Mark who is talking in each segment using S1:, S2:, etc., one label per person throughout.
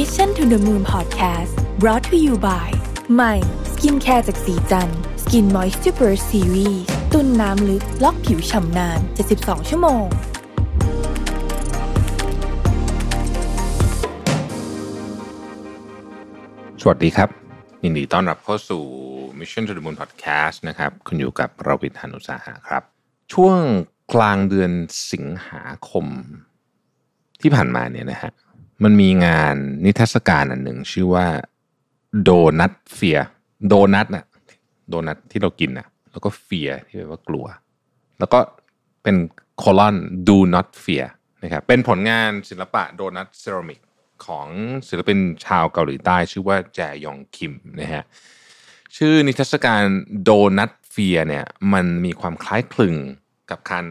S1: Mission to the Moon Podcast brought to you by ใหม่ skincare จากศรีจันทร์ Skin Moist Super Series ตุนน้ำลึกล็อกผิวฉ่ำนาน 72 ชั่วโมง
S2: สวัสดีครับ ยินดีต้อนรับเข้าสู่ Mission to the Moon Podcast นะครับ คุณอยู่กับรวิศ หาญอุตสาหะครับ ช่วงกลางเดือนสิงหาคมที่ผ่านมาเนี่ยนะฮะ มันมีงานนิทรรศการอันหนึ่งชื่อว่าโดนัทเฟียโดนัทน่ะโดนัทที่เรากินน่ะ แล้วก็เฟียที่แปลว่ากลัว แล้วก็เป็นโคลอน do not fear นะครับเป็นผลงานศิลปะโดนัทเซรามิกของศิลปินชาวเกาหลีใต้ชื่อว่าแจยองคิมนะฮะชื่อนิทรรศการโดนัทเฟียเนี่ยมันมีความคล้ายคลึงกับการ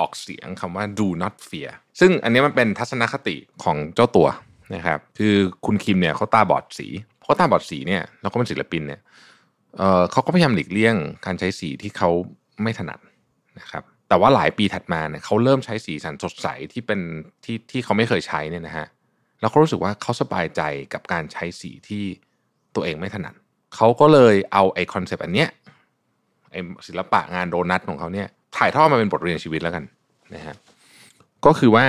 S2: ออกเสียงคำว่า do not fear ซึ่งอันนี้มันเป็นทัศนคติของเจ้าตัวนะครับ คือคุณคิมเนี่ยเขาตาบอดสีเพราะตาบอดสีเนี่ยแล้วก็เป็นศิลปินเนี่ยเเขาก็พยายามหลีกเลี่ยงการใช้สีที่เขาไม่ถนัดนะครับ แต่ว่าหลายปีถัดมาเนี่ยเขาเริ่มใช้สีสันสดใสที่เป็นที่ที่เขาไม่เคยใช้เนี่ยนะฮะแล้วเขารู้สึกว่าเขาสบายใจกับการใช้สีที่ตัวเองไม่ถนัดเขาก็เลยเอาไอ concept อันเนี้ยไอศิลปะงานโดนัทของเขาเนี่ย ถ่ายทอดมาเป็นบทเรียนชีวิตแล้วกันนะฮะก็คือว่า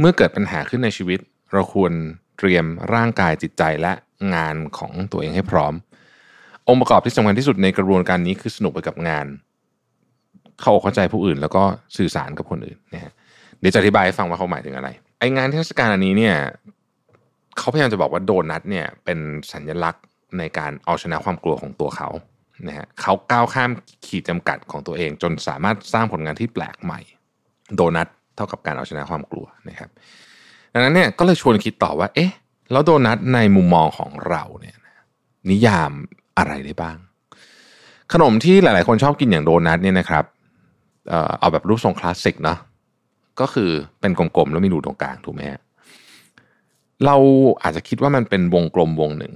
S2: เมื่อเกิดปัญหาขึ้นในชีวิต เราควรเตรียมร่างกายจิตใจและงานของตัวเองให้พร้อม องค์ประกอบที่สำคัญที่สุดในกระบวนการนี้คือสนุกไปกับงาน เข้าอกเข้าใจผู้อื่น แล้วก็สื่อสารกับคนอื่นนะฮะเดี๋ยวจะอธิบายให้ฟังว่าเขาหมายถึงอะไรไองานเทศกาลอันนี้เนี่ยเขาพยายามจะบอกว่าโดนัทเนี่ยเป็นสัญลักษณ์ในการเอาชนะความกลัวของตัวเขา นะฮะเขาก้าวข้ามขีดจำกัดของตัวเอง จนสามารถสร้างผลงานที่แปลกใหม่ โดนัทเท่ากับการเอาชนะความกลัวนะครับ ดังนั้นเนี่ยก็เลยชวนคิดต่อว่า เอ๊ะ แล้วโดนัทในมุมมองของเราเนี่ยนิยามอะไรได้บ้าง ขนมที่หลาย ๆ คนชอบกินอย่างโดนัทเนี่ยนะครับเอาแบบรูปทรงคลาสสิกเนาะก็คือเป็นกลม ๆ แล้วมีรูตรงกลางถูกไหมฮะเราอาจจะคิดว่ามันเป็นวงกลมวงหนึ่ง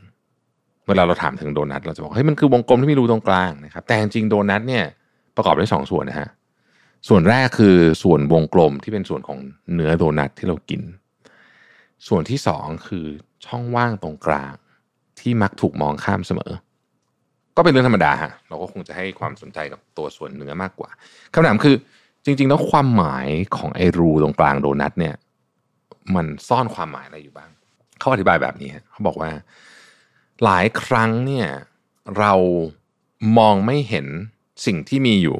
S2: เวลาเราถามถึงโดนัทเราจะบอกเฮ้ยมันคือวงกลมที่มีรูตรงกลางนะครับแต่จริงโดนัทเนี่ยประกอบด้วยสองส่วนนะฮะส่วนแรกคือส่วนวงกลมที่เป็นส่วนของเนื้อโดนัทที่เรากิน ส่วนที่สองคือช่องว่างตรงกลางที่มักถูกมองข้ามเสมอ ก็เป็นเรื่องธรรมดาฮะเราก็คงจะให้ความสนใจกับตัวส่วนเนื้อมากกว่าคำถามคือจริง ๆ แล้วความหมายของไอ้รูตรงกลางโดนัทเนี่ยมันซ่อนความหมายอะไรอยู่บ้าง เขาอธิบายแบบนี้เขาบอกว่า หลายครั้งเนี่ยเรามองไม่เห็นสิ่งที่มีอยู่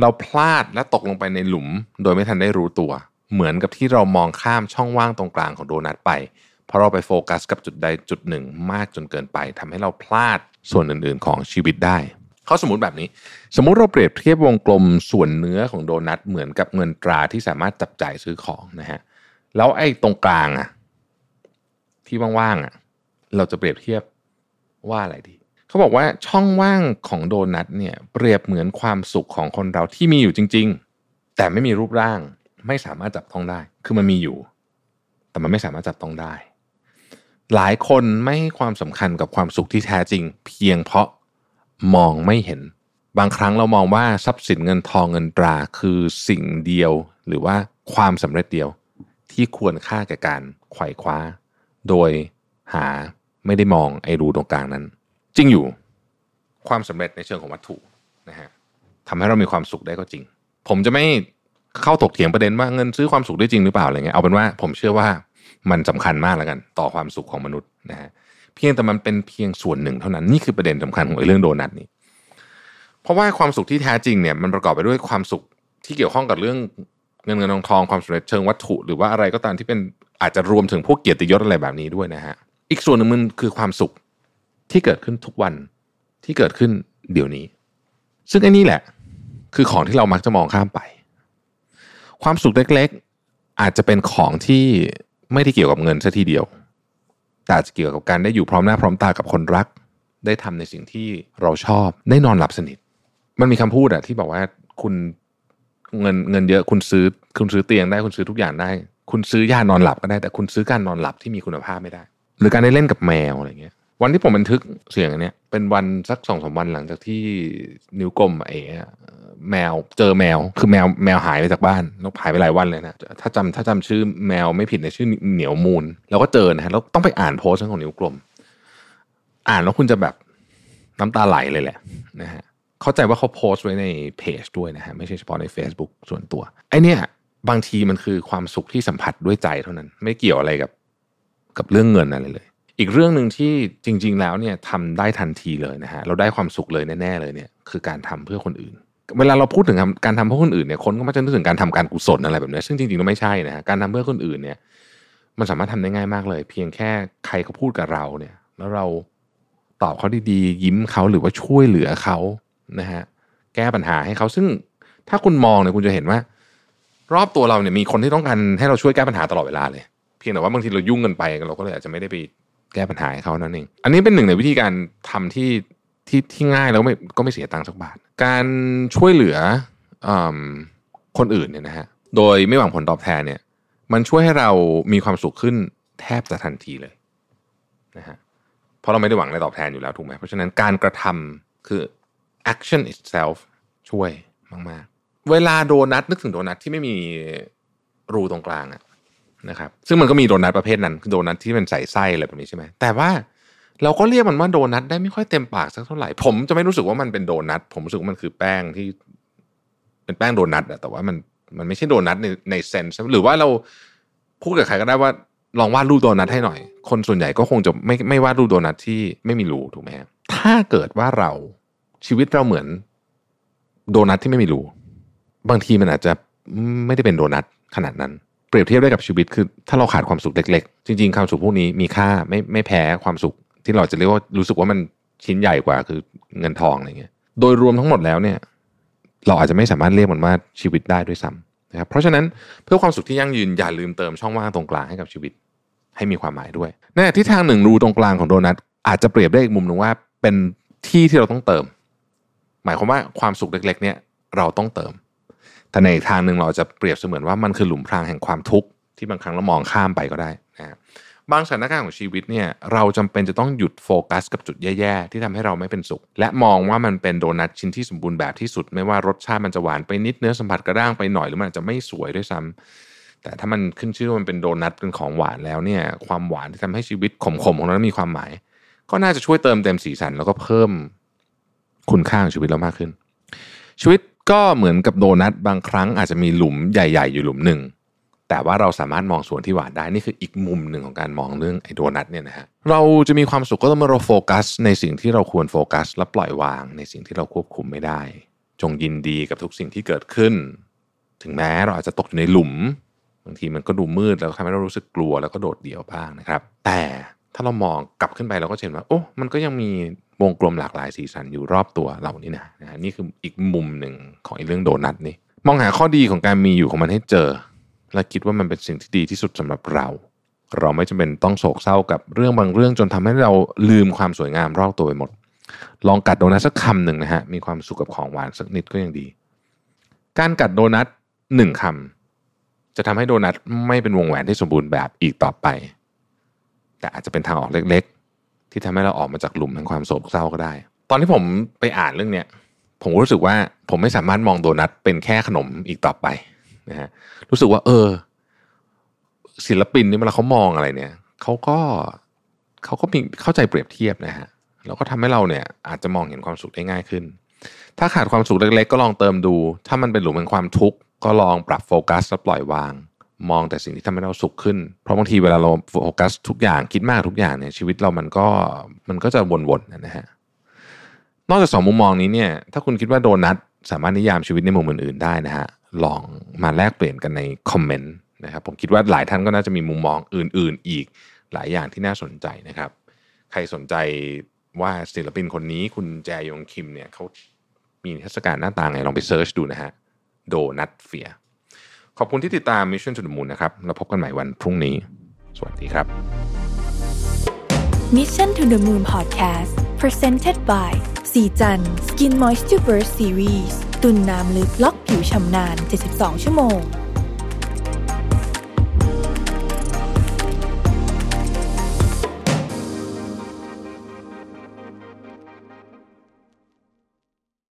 S2: เราพลาดและตกลงไปในหลุม โดยไม่ทันได้รู้ตัว เหมือนกับที่เรามองข้ามช่องว่างตรงกลางของโดนัทไป เพราะเราไปโฟกัสกับจุดใดจุดหนึ่งมากจนเกินไปทำให้เราพลาดส่วนอื่นๆของชีวิตได้เขาสมมติแบบนี้ สมมุติเราเปรียบเทียบวงกลมส่วนเนื้อของโดนัทเหมือนกับเงินตราที่สามารถจับจ่ายซื้อของนะฮะแล้วไอ้ตรงกลางอะที่ว่างๆอะ เราจะเปรียบเทียบว่าอะไรดี เขาบอกว่าช่องว่างของโดนัทเนี่ยเปรียบเหมือนความสุขของคนเราที่มีอยู่จริง ๆ แต่ไม่มีรูปร่าง ไม่สามารถจับต้องได้ คือมันมีอยู่ แต่มันไม่สามารถจับต้องได้ หลายคนไม่ให้ความสำคัญกับความสุขที่แท้จริง เพียงเพราะมองไม่เห็น บางครั้งเรามองว่าทรัพย์สินเงินทองเงินตราคือสิ่งเดียว หรือว่าความสำเร็จเดียวที่ควรค่าแก่การไขว่คว้า โดยหา ไม่ได้มองไอ้รูตรงกลางนั้น จริงอยู่ความสำเร็จในเชิงของวัตถุนะฮะทำให้เรามีความสุขได้ก็จริง ผมจะไม่เข้าถกเถียงประเด็นว่าเงินซื้อความสุขได้จริงหรือเปล่าอะไรเงี้ยเอาเป็นว่าผมเชื่อว่ามันสำคัญมากแล้วกัน ต่อความสุขของมนุษย์นะฮะเพียงแต่มันเป็นเพียงส่วนหนึ่งเท่านั้นนี่คือประเด็นสำคัญของไอ้เรื่องโดนัทนี้ เพราะว่าความสุขที่แท้จริงเนี่ยมันประกอบไปด้วยความสุขที่เกี่ยวข้องกับเรื่องเงินเงินทองทองความสำเร็จเชิงวัตถุ หรือว่าอะไรก็ตามที่เป็นอาจจะรวมถึงพวกเกียรติยศอะไรแบบนี้ด้วยนะฮะ อีกส่วนหนึ่งมันคือความสุขที่เกิดขึ้นทุกวันที่เกิดขึ้นเดี๋ยวนี้ ซึ่งไอ้นี่แหละ คือของที่เรามักจะมองข้ามไป ความสุขเล็กๆ อาจจะเป็นของที่ไม่ได้เกี่ยวกับเงินซะทีเดียว แต่จจะเกี่ยวกับการได้อยู่พร้อมหน้าพร้อมตากับคนรัก ได้ทำในสิ่งที่เราชอบ ได้นอนหลับสนิท มันมีคำพูดอะที่บอกว่าคุณเงินเงินเยอะคุณซื้อคุณซื้อเตียงได้คุณซื้อทุกอย่างได้ คุณซื้อยานอนหลับก็ได้แต่คุณซื้อการนอนหลับที่มีคุณภาพไม่ได้ หรือการได้เล่นกับแมวอะไรเงี้ย วันที่ผมบันทึกเสียงอันเนี้ยเป็นวันสักสองสามวันหลังจากที่นิ้วกลมเอ๋แมวเจอแมวคือแมวแมวหายไปจากบ้านแล้วหายไปหลายวันเลยนะถ้าจำถ้าจำชื่อแมวไม่ผิดในชื่อเหนียวมูลแล้วก็เจอนะฮะแล้วต้องไปอ่านโพสต์ของนิ้วกลม อ่านแล้วคุณจะแบบน้ำตาไหลเลยแหละนะฮะเข้าใจว่าเขาโพสต์ไว้ในเพจด้วยนะฮะไม่ใช่เฉพาะใน Facebook ส่วนตัวไอเนี้ยบางทีมันคือความสุขที่สัมผัสด้วยใจเท่านั้น ไม่เกี่ยวอะไรกับ กับเรื่องเงินอะไรเลย อีกเรื่องหนึ่งที่จริง ๆ แล้วเนี่ยทำได้ทันทีเลยนะฮะเราได้ความสุขเลยแน่ๆเลยเนี่ยคือการทำเพื่อคนอื่น เวลาเราพูดถึงการทำเพื่อคนอื่นเนี่ยคนก็มักจะนึกถึงการทำการกุศลอะไรแบบนี้ซึ่งจริงๆแล้วไม่ใช่นะฮะการทำเพื่อคนอื่นเนี่ย มันสามารถทำได้ง่ายมากเลย เพียงแค่ใครเขาพูดกับเราเนี่ย แล้วเราตอบเขาดีๆยิ้มเขาหรือว่าช่วยเหลือเขานะฮะแก้ปัญหาให้เขาซึ่งถ้าคุณมองเนี่ยคุณจะเห็นว่า รอบตัวเราเนี่ยมีคนที่ต้องการให้เราช่วยแก้ปัญหาตลอดเวลาเลย พียงแต่ว่าบางทีเรายุ่งกันไปเราก็เลยอาจจะไม่ได้ไปแก้ปัญหาให้เขานั่นเองอันนี้เป็นหนึ่งในวิธีการทำที่ที่ที่ง่ายแล้วไม่ก็ไม่เสียตังค์สักบาท การช่วยเหลืออคนอื่นเนี่ยนะฮะโดยไม่หวังผลตอบแทนเนี่ย มันช่วยให้เรามีความสุขขึ้นแทบจะทันทีเลยนะฮะเพราะเราไม่ได้หวังอะไรตอบแทนอยู่แล้วถูกไหมเพราะฉะนั้นการกระทำคือ action itself ช่วยมาก ๆ เวลาโดนัทนึกถึงโดนัทที่ไม่มีรูตรงกลางอะ นะครับซึ่งมันก็มีโดนัทประเภทนั้นคือโดนัทที่มันใส่ไส้อะไรแบบนี้ใช่ไหมแต่ว่าเราก็เรียกมันว่าโดนัทได้ไม่ค่อยเต็มปากสักเท่าไหร่ ผมจะไม่รู้สึกว่ามันเป็นโดนัทผมรู้สึกว่ามันคือแป้งที่เป็นแป้งโดนัทอะแต่ว่ามันมันไม่ใช่โดนัทในในเซนส์หรือว่าเราพูดกับใครก็ได้ว่าลองวาดรูปโดนัทให้หน่อย คนส่วนใหญ่ก็คงจะไม่ไม่วาดรูปโดนัทที่ไม่มีรูถูกไหมถ้าเกิดว่าเราชีวิตเราเหมือนโดนัทที่ไม่มีรูบางทีมันอาจจะไม่ได้เป็นโดนัทขนาดนั้น เปรียบเทียบได้กับชีวิตคือถ้าเราขาดความสุขเล็กๆ จริงๆความสุขพวกนี้มีค่าไม่ไม่แพ้ความสุข ที่เราจะเรียกว่ารู้สึกว่ามันชิ้นใหญ่กว่าคือเงินทองอะไรเงี้ย โดยรวมทั้งหมดแล้วเนี่ย เราอาจจะไม่สามารถเรียกมันว่าชีวิตได้ด้วยซ้ำนะครับเพราะฉะนั้นเพื่อความสุขที่ยั่งยืนอย่าลืมเติมช่องว่างตรงกลางให้กับชีวิต ให้มีความหมายด้วยในที่ทางหนึ่งรูตรงกลางของโดนัทอาจจะเปรียบได้อีกมุมหนึ่งว่าเป็นที่ที่เราต้องเติม หมายความว่าความสุขเล็ก ๆ เนี่ยเราต้องเติม แต่ในทางหนึ่งเราจะเปรียบเสมือนว่ามันคือหลุมพรางแห่งความทุกข์ที่บางครั้งเรามองข้ามไปก็ได้นะบางสถานการณ์ของชีวิตเนี่ยเราจำเป็นจะต้องหยุดโฟกัสกับจุดแย่ๆ ที่ทำให้เราไม่เป็นสุข และมองว่ามันเป็นโดนัทชิ้นที่สมบูรณ์แบบที่สุด ไม่ว่ารสชาติมันจะหวานไปนิดเนื้อสัมผัสกระด้างไปหน่อยหรือมันอาจจะไม่สวยด้วยซ้ำแต่ถ้ามันขึ้นชื่อว่ามันเป็นโดนัทเป็นของหวานแล้วเนี่ยความหวานที่ทำให้ชีวิตขมๆของเรามีความหมาย ก็น่าจะช่วยเติมเต็มสีสันแล้วก็เพิ่มคุณค่าของชีวิตเรามากขึ้น ชีวิต ก็เหมือนกับโดนัทบางครั้งอาจจะมีหลุมใหญ่ ๆ อยู่หลุมหนึ่งแต่ว่าเราสามารถมองส่วนที่หวานได้นี่คืออีกมุมหนึ่งของการมองเรื่องไอ้โดนัทเนี่ยนะฮะเราจะมีความสุขก็ต้องเมื่อเราโฟกัส ในสิ่งที่เราควรโฟกัส และปล่อยวางในสิ่งที่เราควบคุมไม่ได้ จงยินดีกับทุกสิ่งที่เกิดขึ้น ถึงแม้เราอาจจะตกอยู่ในหลุมบางทีมันก็ดูมืดแล้วทำให้เรารู้สึกกลัวแล้วก็โดดเดี่ยวบ้างนะครับ แต่ ถ้าเรามองกลับขึ้นไปเราก็เห็นว่าโอ้ มันก็ยังมีวงกลมหลากหลายสีสันอยู่รอบตัวเรานี่นะนะนี่คืออีกมุมหนึ่งของเรื่องโดนัทนี่มองหาข้อดีของการมีอยู่ของมันให้เจอ และคิดว่ามันเป็นสิ่งที่ดีที่สุดสำหรับเรา เราไม่จำเป็นต้องโศกเศร้ากับเรื่องบางเรื่องจนทำให้เราลืมความสวยงามรอบตัวไปหมด ลองกัดโดนัทสักคำหนึ่งนะฮะมีความสุขกับของหวานสักนิดก็ยังดี การกัดโดนัทหนึ่งคำจะทำให้โดนัทไม่เป็นวงแหวนที่สมบูรณ์แบบอีกต่อไป แต่อาจจะเป็นทางออกเล็ก ๆ ที่ทำให้เราออกมาจากหลุมแห่งความโศกเศร้าก็ได้ ตอนที่ผมไปอ่านเรื่องเนี้ยผมรู้สึกว่าผมไม่สามารถมองโดนัทเป็นแค่ขนมอีกต่อไปนะฮะรู้สึกว่า เออ ศิลปินนี่เวลาเขามองอะไรเนี่ยเขาก็เขาก็มีเข้าใจเปรียบเทียบนะฮะแล้วก็ทำให้เราเนี่ยอาจจะมองเห็นความสุขได้ง่ายขึ้น ถ้าขาดความสุขเล็กๆ ก็ลองเติมดู ถ้ามันเป็นหลุมแห่งความทุกข์ก็ลองปรับโฟกัสและปล่อยวาง มองแต่สิ่งที่ทำให้เราสุขขึ้น เพราะบางทีเวลาเราโฟกัสทุกอย่างคิดมากทุกอย่างเนี่ยชีวิตเรามันก็มันก็จะวนๆนะฮะนอกจากสองมุมมองนี้เนี่ยถ้าคุณคิดว่าโดนัทสามารถนิยามชีวิตในมุมอื่นๆได้นะฮะลองมาแลกเปลี่ยนกันในคอมเมนต์นะครับผมคิดว่าหลายท่านก็น่าจะมีมุมมองอื่น ๆ อีกหลายอย่างที่น่าสนใจนะครับ ใครสนใจว่าศิลปินคนนี้คุณแจยงคิมเนี่ยเขามีเทศกาลหน้าตาไงลองไปเซิร์ชดูนะฮะโดนัทเฟีย ขอบคุณที่ติดตาม Mission to the Moon นะครับแล้วพบกันใหม่วันพรุ่งนี้ สวัสดีครับ
S1: Mission to the Moon Podcast Presented by สีจัน Skin Moisture Burst Series ตุ่นน้ำลึกล็อกผิวชำนาน 72 ชั่วโมง